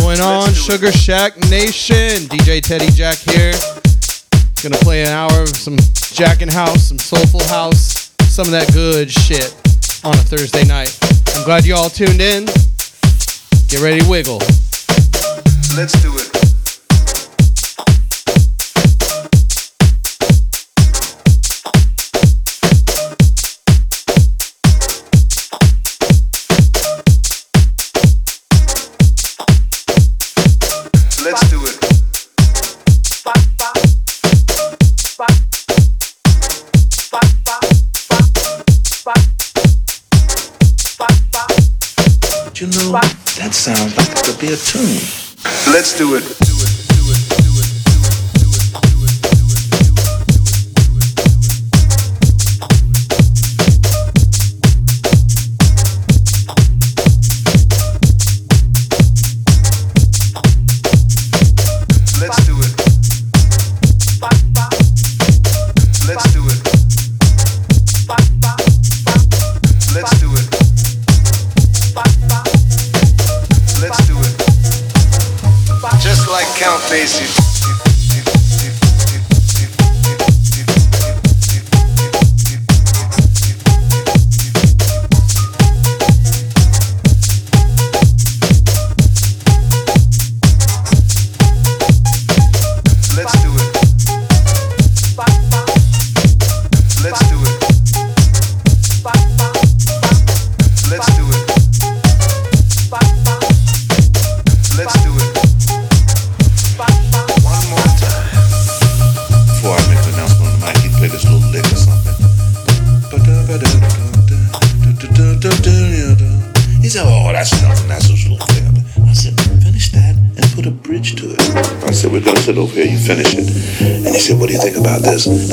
going on, Sugar Shack Nation? DJ Teddy Jack here. Gonna play an hour of some Jackin' House, some soulful house, some of that good shit on a Thursday night. I'm glad you all tuned in. Get ready to wiggle. Let's do it. sounds like it could be a tune. Let's do it.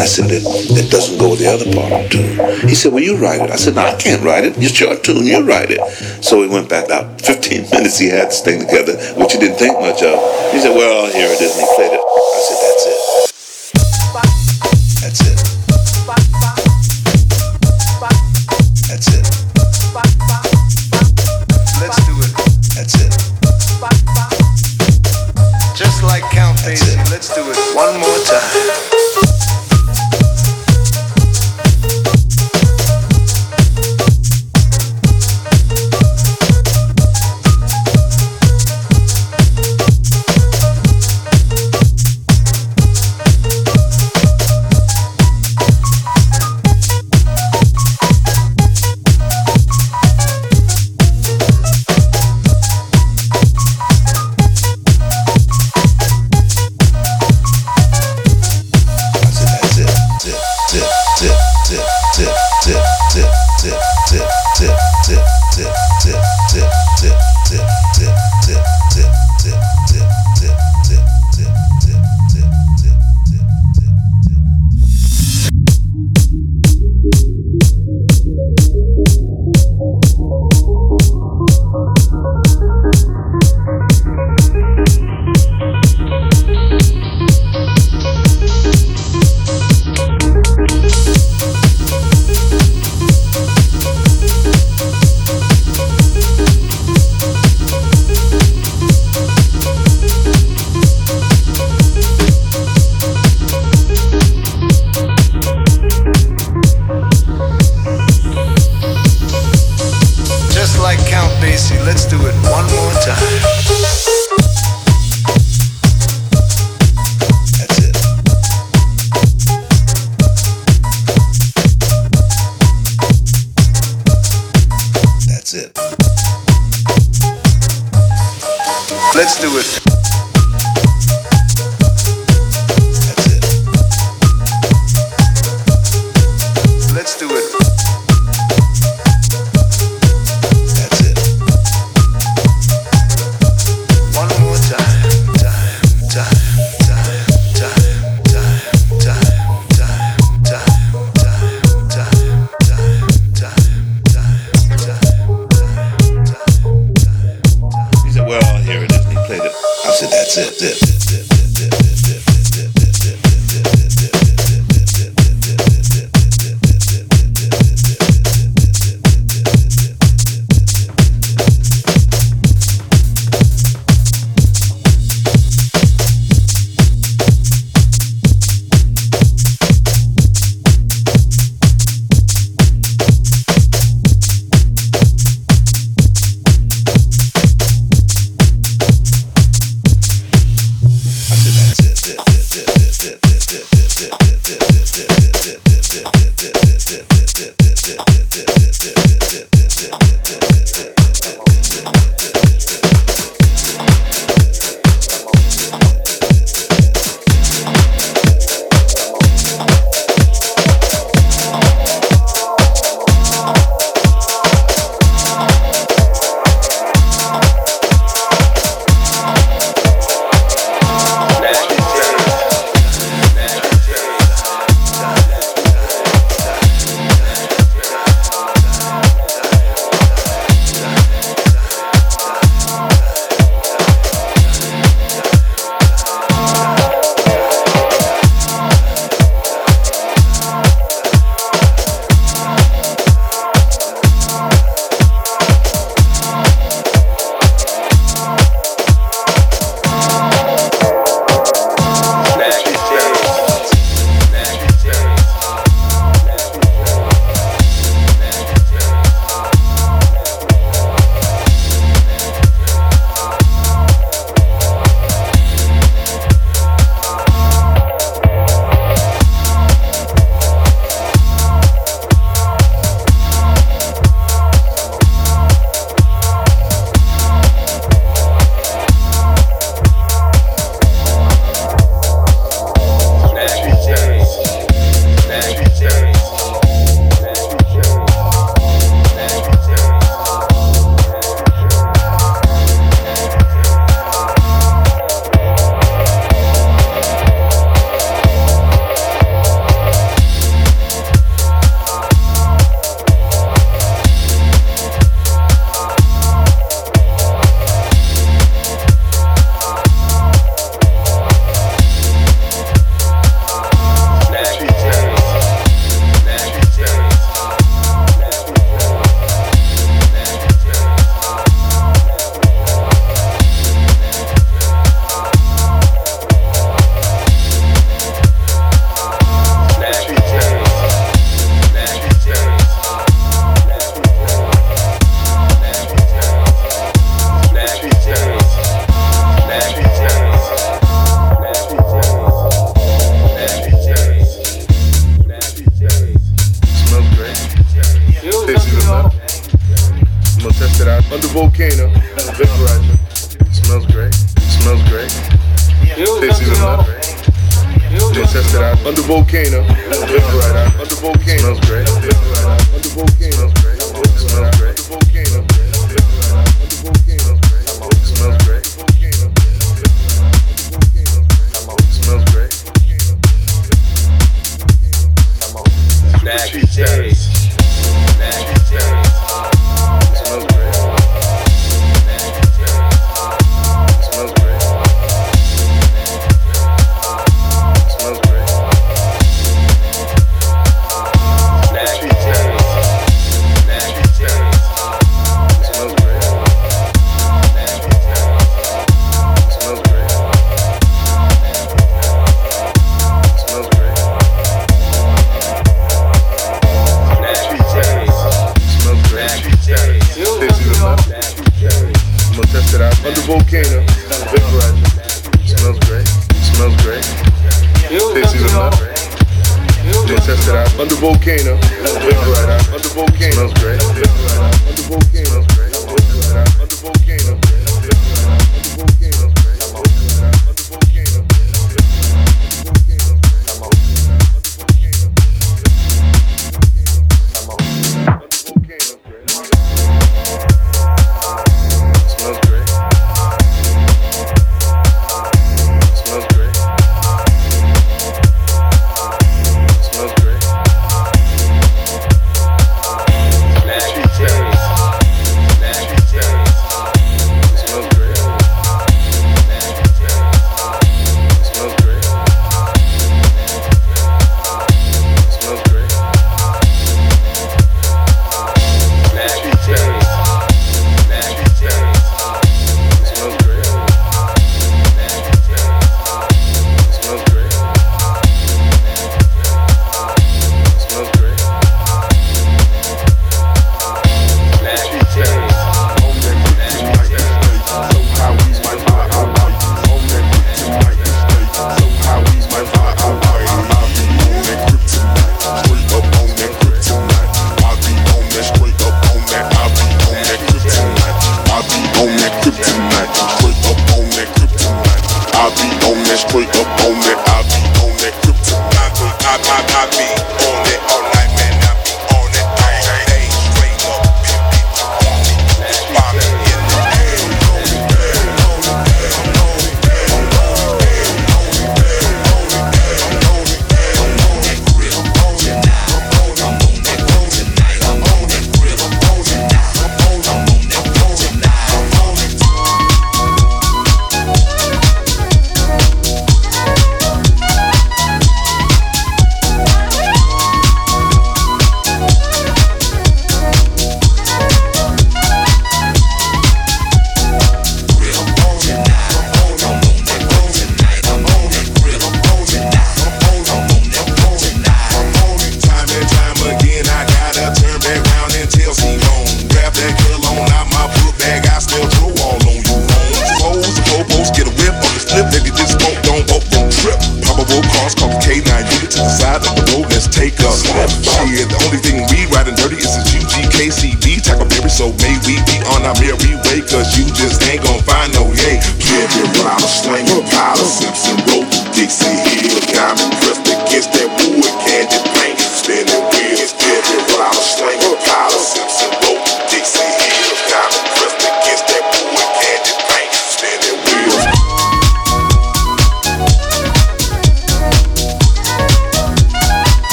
I said, it. It doesn't go with the other part of the tune. He said, well, you write it. I said, no, I can't write it. It's your tune. You write it. So we went back out. 15 minutes he had this thing together.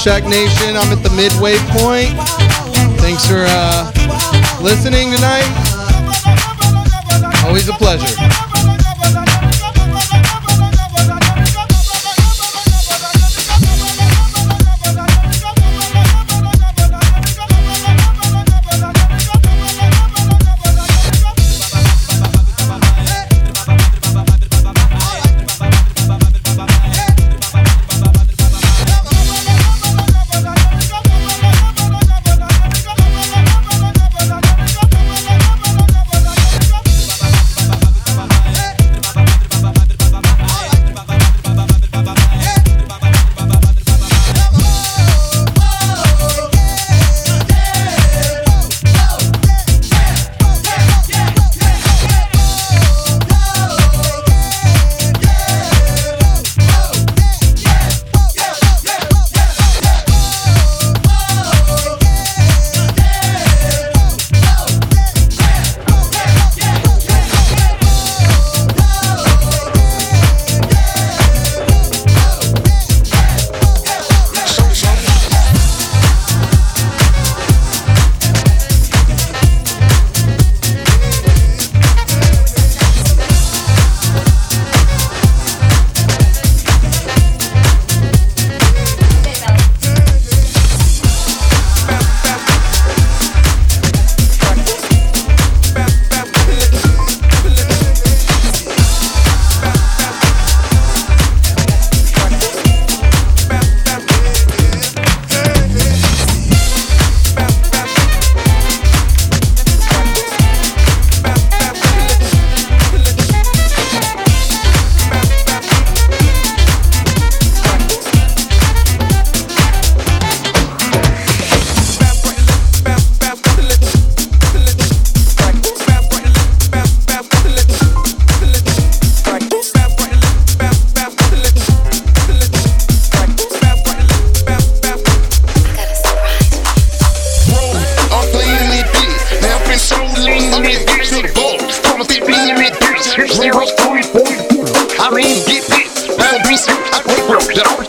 Shack Nation. I'm at the midway point. Thanks for uh, listening tonight.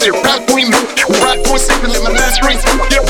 That rap we make, rap for sipping, let my last ring. Yeah,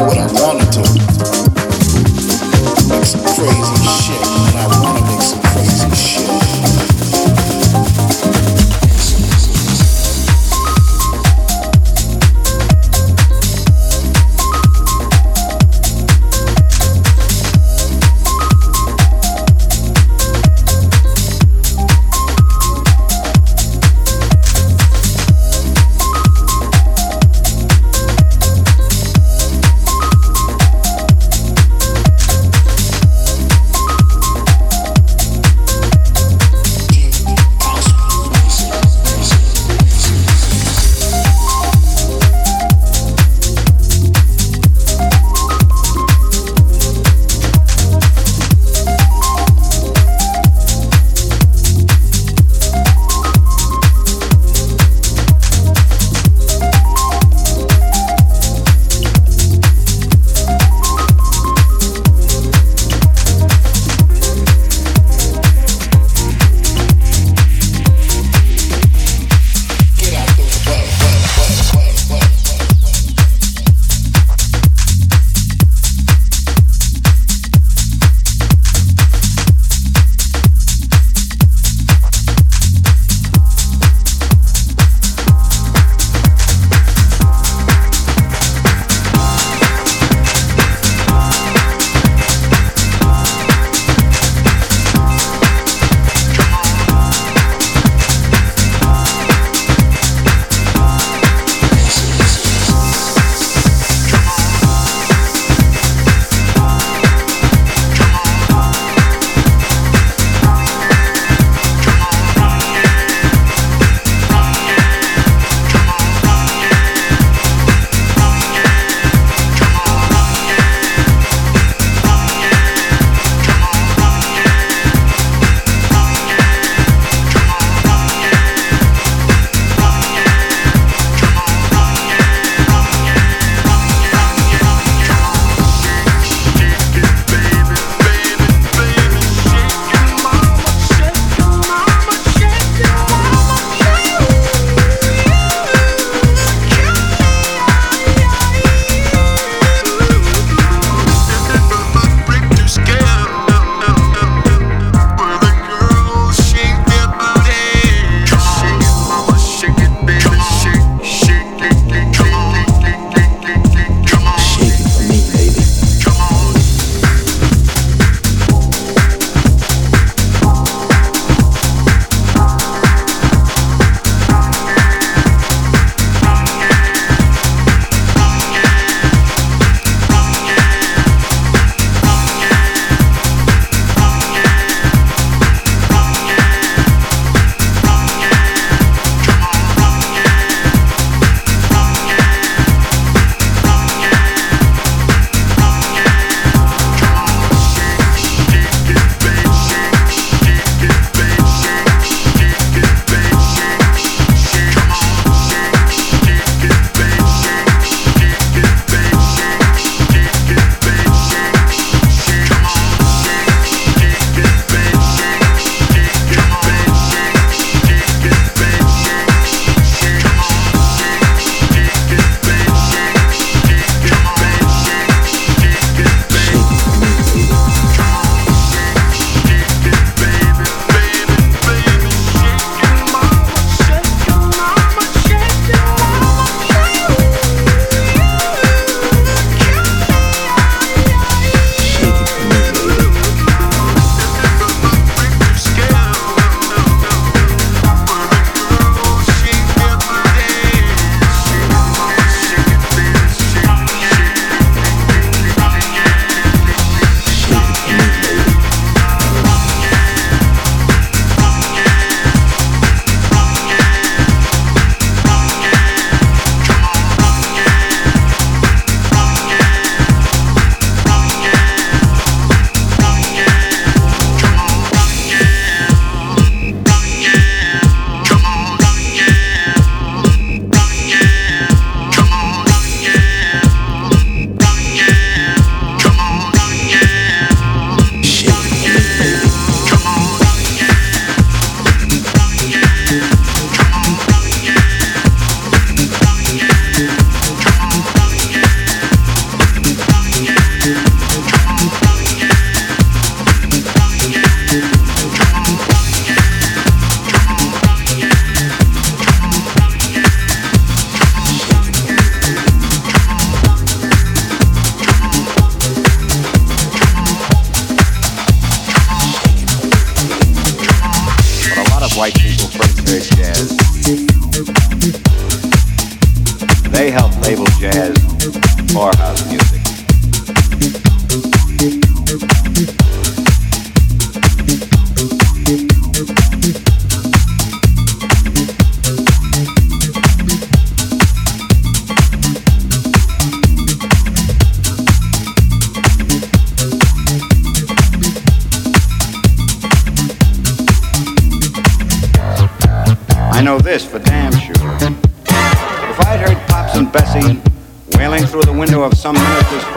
what? I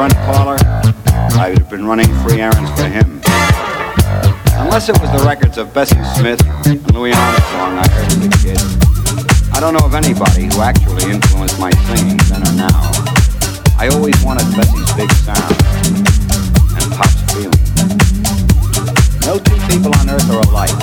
front parlor, I would have been running free errands for him. Unless it was the records of Bessie Smith and Louis Armstrong I heard as a kid. I don't know of anybody who actually influenced my singing then or now. I always wanted Bessie's big sound and Pop's feeling. No two people on earth are alike,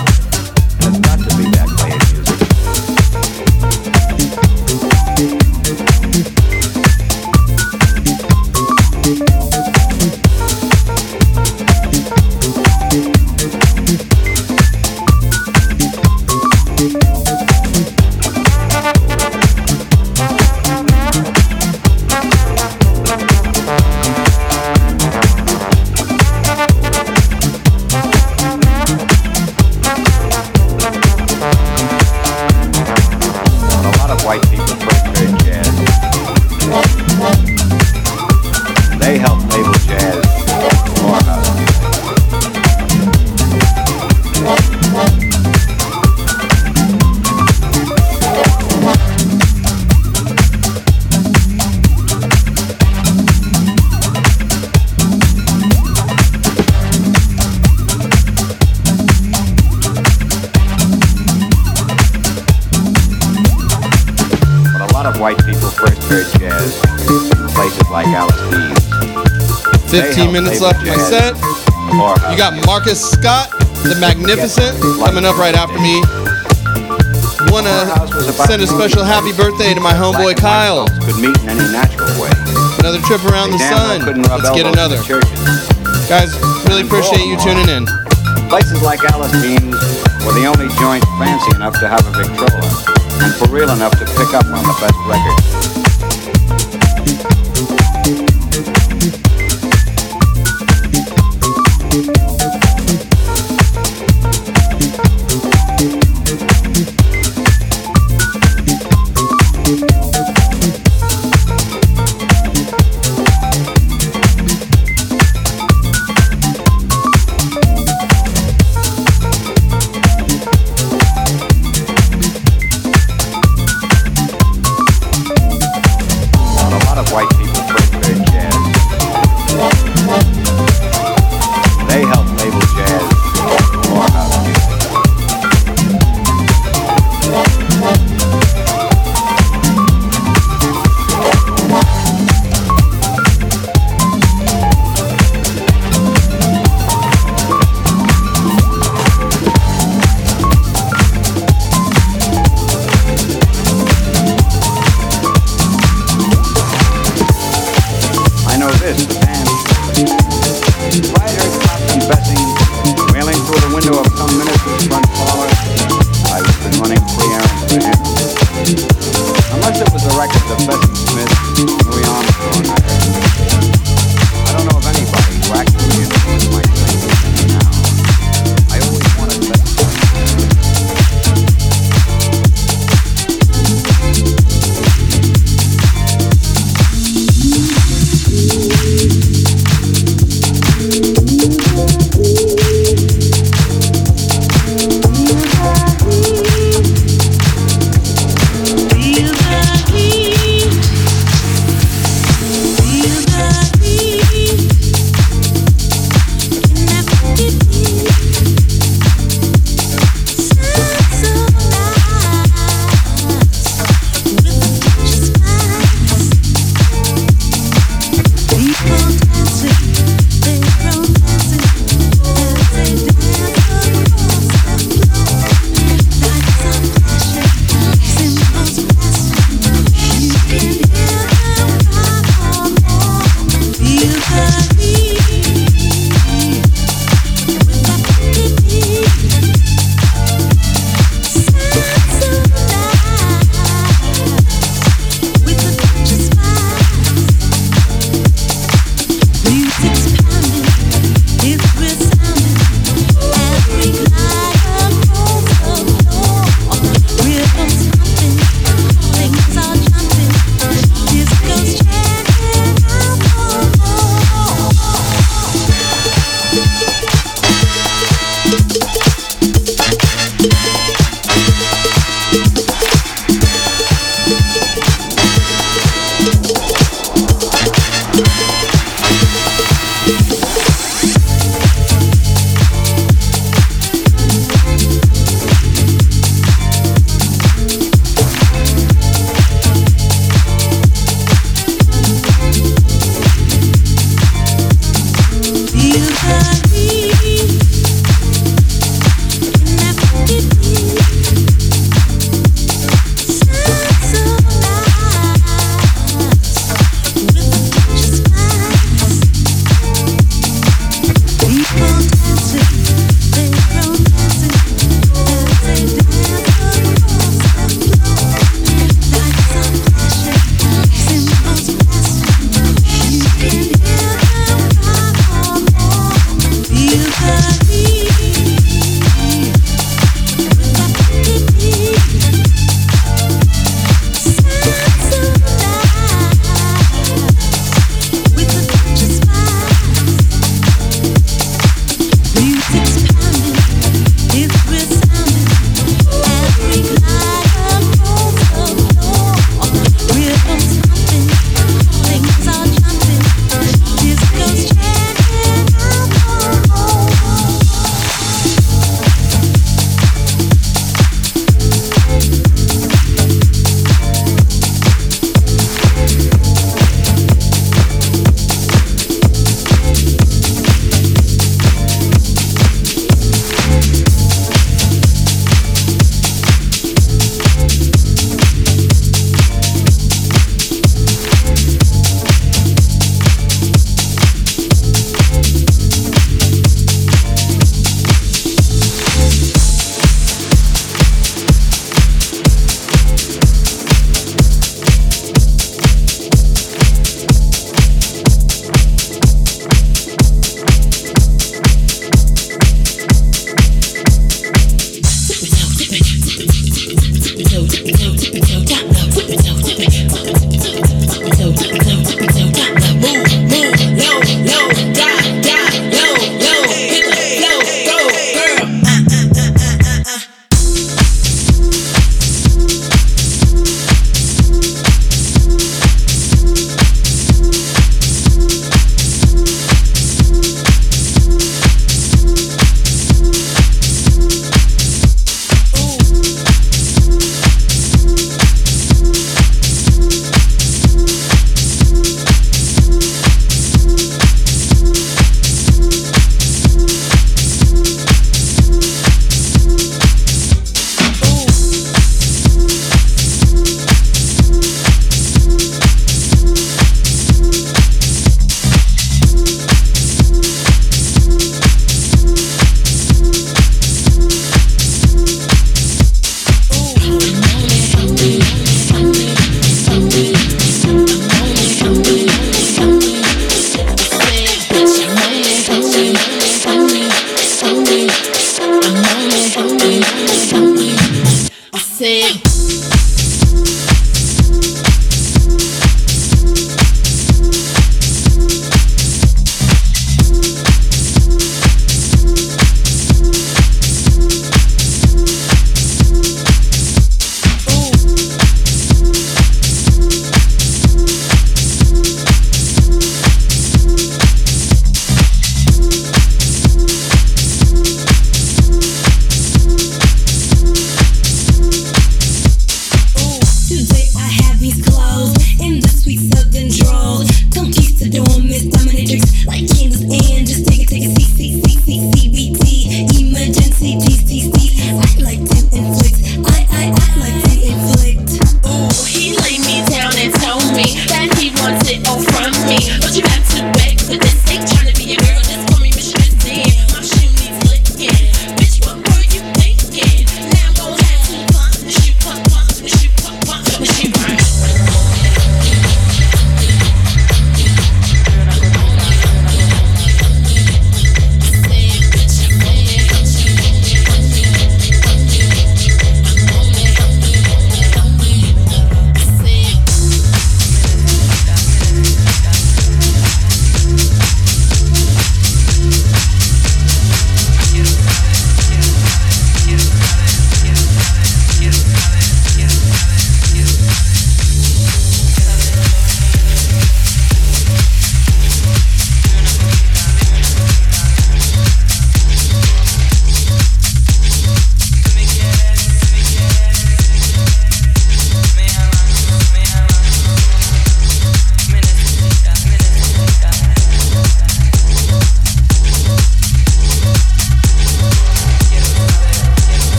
white people first heard jazz in places like Alice Dean's. 15 minutes left in my set. You got Marcus Scott, the Magnificent, coming up right after me. Want to send a special happy birthday to my homeboy Kyle. could meet in any natural way. Another trip around the They damn well sun. Let's get another. Guys, really appreciate you tuning in. Places like Alice Dean's were the only joint fancy enough to have a Victrola, and for real enough to pick up on the best records.